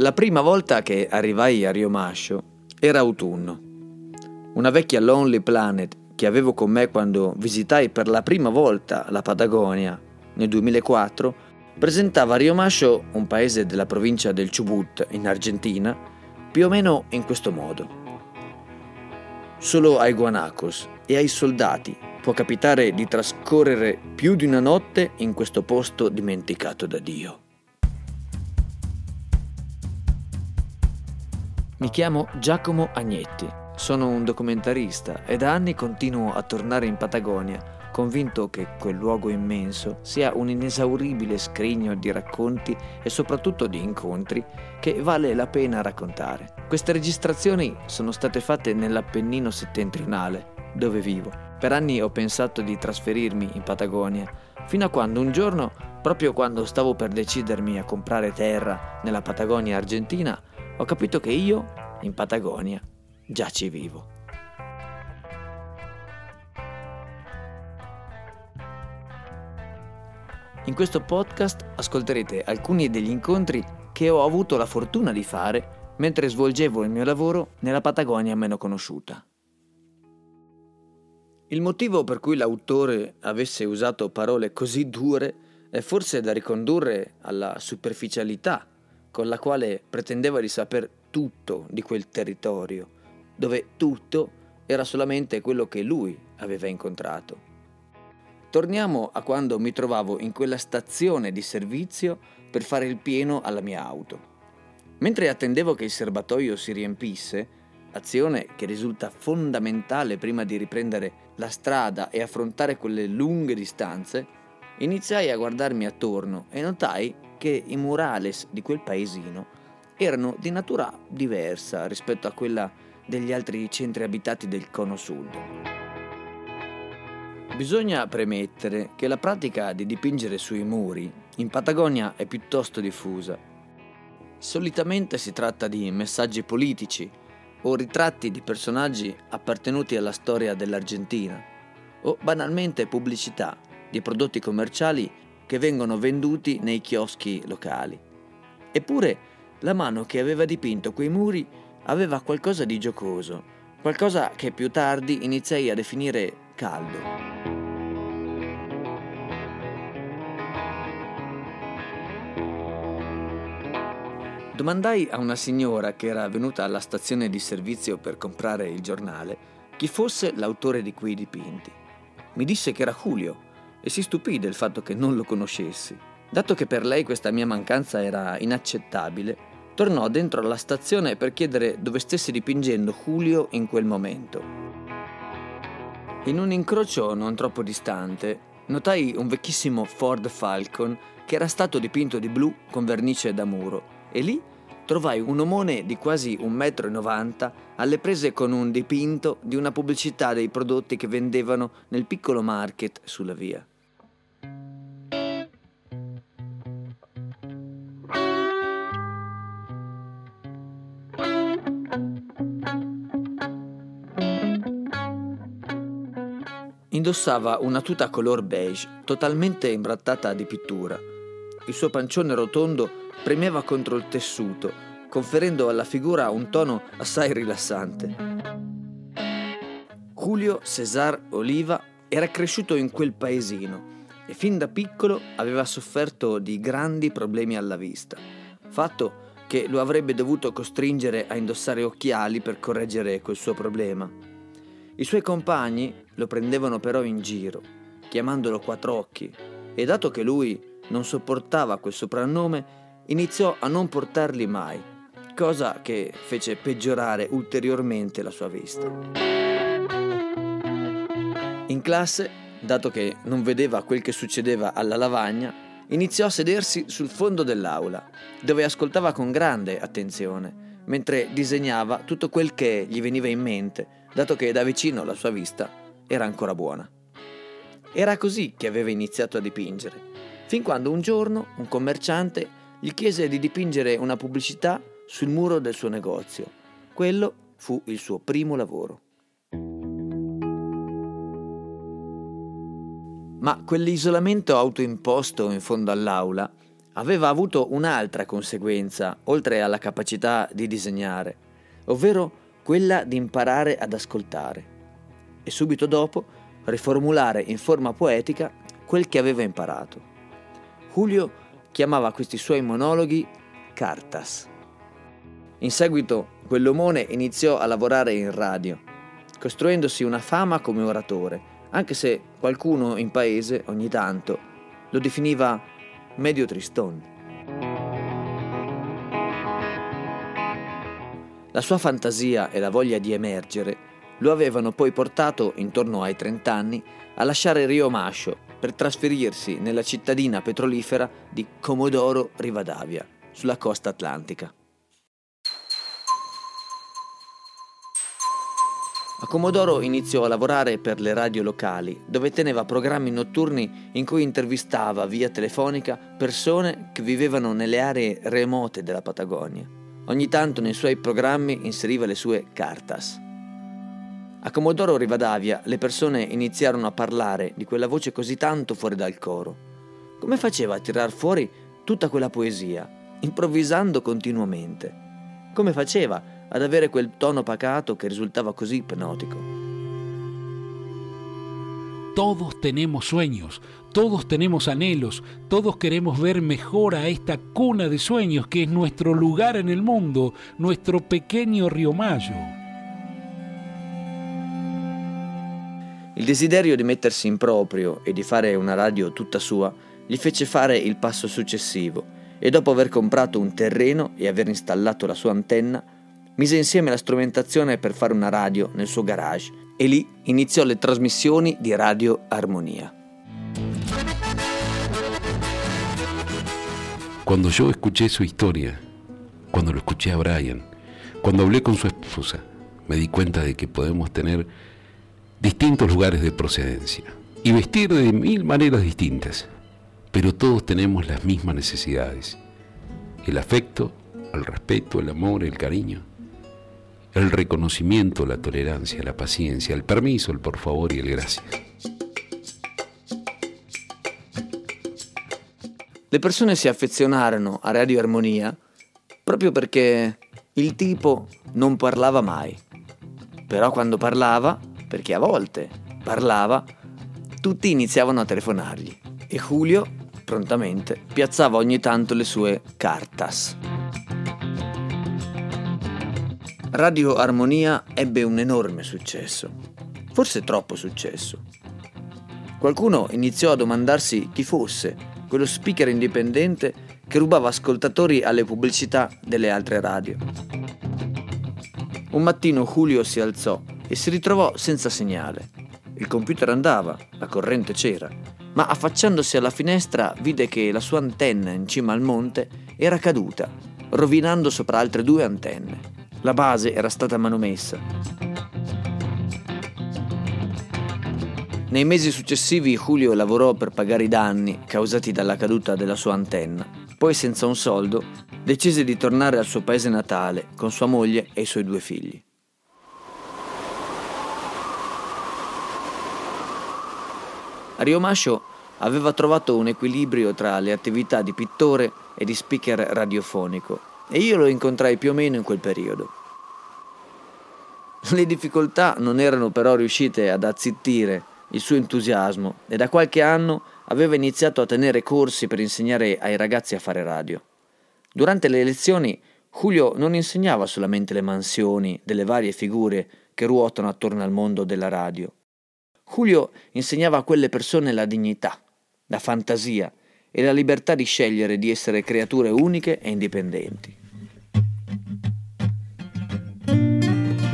La prima volta che arrivai a Riomascio era autunno. Una vecchia Lonely Planet che avevo con me quando visitai per la prima volta la Patagonia nel 2004 presentava Riomascio, un paese della provincia del Chubut in Argentina, più o meno in questo modo. Solo ai guanacos e ai soldati può capitare di trascorrere più di una notte in questo posto dimenticato da Dio. Mi chiamo Giacomo Agnetti, sono un documentarista e da anni continuo a tornare in Patagonia convinto che quel luogo immenso sia un inesauribile scrigno di racconti e soprattutto di incontri che vale la pena raccontare. Queste registrazioni sono state fatte nell'Appennino settentrionale, dove vivo. Per anni ho pensato di trasferirmi in Patagonia, fino a quando un giorno, proprio quando stavo per decidermi a comprare terra nella Patagonia argentina, ho capito che io, in Patagonia, già ci vivo. In questo podcast ascolterete alcuni degli incontri che ho avuto la fortuna di fare mentre svolgevo il mio lavoro nella Patagonia meno conosciuta. Il motivo per cui l'autore avesse usato parole così dure è forse da ricondurre alla superficialità con la quale pretendeva di saper tutto di quel territorio, dove tutto era solamente quello che lui aveva incontrato. Torniamo a quando mi trovavo in quella stazione di servizio per fare il pieno alla mia auto. Mentre attendevo che il serbatoio si riempisse, azione che risulta fondamentale prima di riprendere la strada e affrontare quelle lunghe distanze, iniziai a guardarmi attorno e notai che i murales di quel paesino erano di natura diversa rispetto a quella degli altri centri abitati del cono sud. Bisogna premettere che la pratica di dipingere sui muri in Patagonia è piuttosto diffusa. Solitamente si tratta di messaggi politici o ritratti di personaggi appartenuti alla storia dell'Argentina o banalmente pubblicità di prodotti commerciali che vengono venduti nei chioschi locali. Eppure la mano che aveva dipinto quei muri aveva qualcosa di giocoso, qualcosa che più tardi iniziai a definire caldo. Domandai a una signora che era venuta alla stazione di servizio per comprare il giornale chi fosse l'autore di quei dipinti. Mi disse che era Julio, e si stupì del fatto che non lo conoscessi. Dato che per lei questa mia mancanza era inaccettabile, tornò dentro alla stazione per chiedere dove stesse dipingendo Julio in quel momento. In un incrocio non troppo distante, notai un vecchissimo Ford Falcon che era stato dipinto di blu con vernice da muro e lì trovai un omone di quasi 1,90 m alle prese con un dipinto di una pubblicità dei prodotti che vendevano nel piccolo market sulla via. Indossava una tuta color beige, totalmente imbrattata di pittura. Il suo pancione rotondo premeva contro il tessuto, conferendo alla figura un tono assai rilassante. Julio César Oliva era cresciuto in quel paesino e fin da piccolo aveva sofferto di grandi problemi alla vista, fatto che lo avrebbe dovuto costringere a indossare occhiali per correggere quel suo problema. I suoi compagni lo prendevano però in giro, chiamandolo Quattrocchi, e dato che lui non sopportava quel soprannome, iniziò a non portarli mai, cosa che fece peggiorare ulteriormente la sua vista. In classe, dato che non vedeva quel che succedeva alla lavagna, iniziò a sedersi sul fondo dell'aula, dove ascoltava con grande attenzione, mentre disegnava tutto quel che gli veniva in mente dato che da vicino la sua vista era ancora buona. Era così che aveva iniziato a dipingere, fin quando un giorno un commerciante gli chiese di dipingere una pubblicità sul muro del suo negozio. Quello fu il suo primo lavoro. Ma quell'isolamento autoimposto in fondo all'aula, aveva avuto un'altra conseguenza, oltre alla capacità di disegnare, ovvero quella di imparare ad ascoltare e subito dopo riformulare in forma poetica quel che aveva imparato. Julio chiamava questi suoi monologhi cartas. In seguito quell'omone iniziò a lavorare in radio, costruendosi una fama come oratore, anche se qualcuno in paese ogni tanto lo definiva medio triston. La sua fantasia e la voglia di emergere lo avevano poi portato, intorno ai 30 anni, a lasciare Rio Mascio per trasferirsi nella cittadina petrolifera di Comodoro Rivadavia, sulla costa atlantica. A Comodoro iniziò a lavorare per le radio locali, dove teneva programmi notturni in cui intervistava via telefonica persone che vivevano nelle aree remote della Patagonia. Ogni tanto nei suoi programmi inseriva le sue cartas. A Comodoro Rivadavia le persone iniziarono a parlare di quella voce così tanto fuori dal coro. Come faceva a tirar fuori tutta quella poesia, improvvisando continuamente? Come faceva ad avere quel tono pacato que resultaba così hipnótico. Todos tenemos sueños, todos tenemos anhelos, todos queremos ver mejor a esta cuna de sueños que es nuestro lugar en el mundo, nuestro pequeño Rio Mayo. Il desiderio di mettersi in proprio e di fare una radio tutta sua gli fece fare il passo successivo e dopo aver comprato un terreno e aver installato la sua antenna mise insieme la strumentazione per fare una radio nel suo garage e lì iniziò le trasmissioni di Radio Armonía. Cuando yo escuché su historia, cuando lo escuché a Brian, cuando hablé con su esposa, me di cuenta de que podemos tener distintos lugares de procedencia y vestir de mil maneras distintas, pero todos tenemos las mismas necesidades. El afecto, el respeto, el amor, el cariño el reconocimiento, la tolerancia, la paciencia, el permiso, el por favor y el gracias. Le persone si affezionarono a Radio Armonia proprio perché il tipo non parlava mai. Però quando parlava, perché a volte parlava, tutti iniziavano a telefonargli e Julio prontamente piazzava ogni tanto le sue cartas. Radio Armonia ebbe un enorme successo, forse troppo successo. Qualcuno iniziò a domandarsi chi fosse quello speaker indipendente che rubava ascoltatori alle pubblicità delle altre radio. Un mattino Julio si alzò e si ritrovò senza segnale. Il computer andava, la corrente c'era, ma affacciandosi alla finestra vide che la sua antenna in cima al monte era caduta, rovinando sopra altre due antenne. La base era stata manomessa. Nei mesi successivi Julio lavorò per pagare i danni causati dalla caduta della sua antenna. Poi, senza un soldo, decise di tornare al suo paese natale con sua moglie e i suoi due figli. A Rio Mascio aveva trovato un equilibrio tra le attività di pittore e di speaker radiofonico e io lo incontrai più o meno in quel periodo. Le difficoltà non erano però riuscite ad azzittire il suo entusiasmo e da qualche anno aveva iniziato a tenere corsi per insegnare ai ragazzi a fare radio. Durante le lezioni Julio non insegnava solamente le mansioni delle varie figure che ruotano attorno al mondo della radio. Julio insegnava a quelle persone la dignità, la fantasia e la libertà di scegliere di essere creature uniche e indipendenti.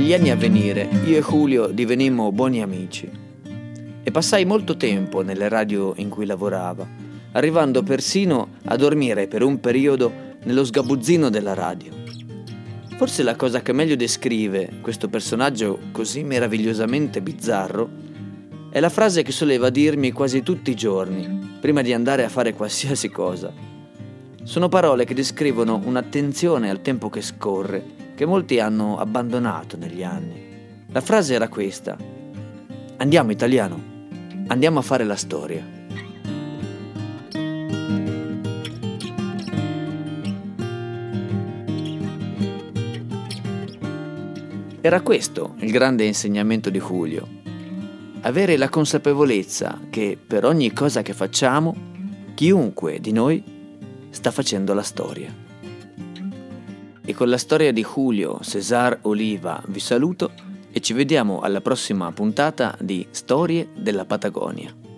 Negli anni a venire io e Julio divenimmo buoni amici e passai molto tempo nelle radio in cui lavorava, arrivando persino a dormire per un periodo nello sgabuzzino della radio. Forse la cosa che meglio descrive questo personaggio così meravigliosamente bizzarro è la frase che soleva dirmi quasi tutti i giorni, prima di andare a fare qualsiasi cosa. Sono parole che descrivono un'attenzione al tempo che scorre che molti hanno abbandonato negli anni. La frase era questa. Andiamo italiano, andiamo a fare la storia. Era questo il grande insegnamento di Julio. Avere la consapevolezza che per ogni cosa che facciamo, chiunque di noi sta facendo la storia. E con la storia di Julio Cesar Oliva vi saluto e ci vediamo alla prossima puntata di Storie della Patagonia.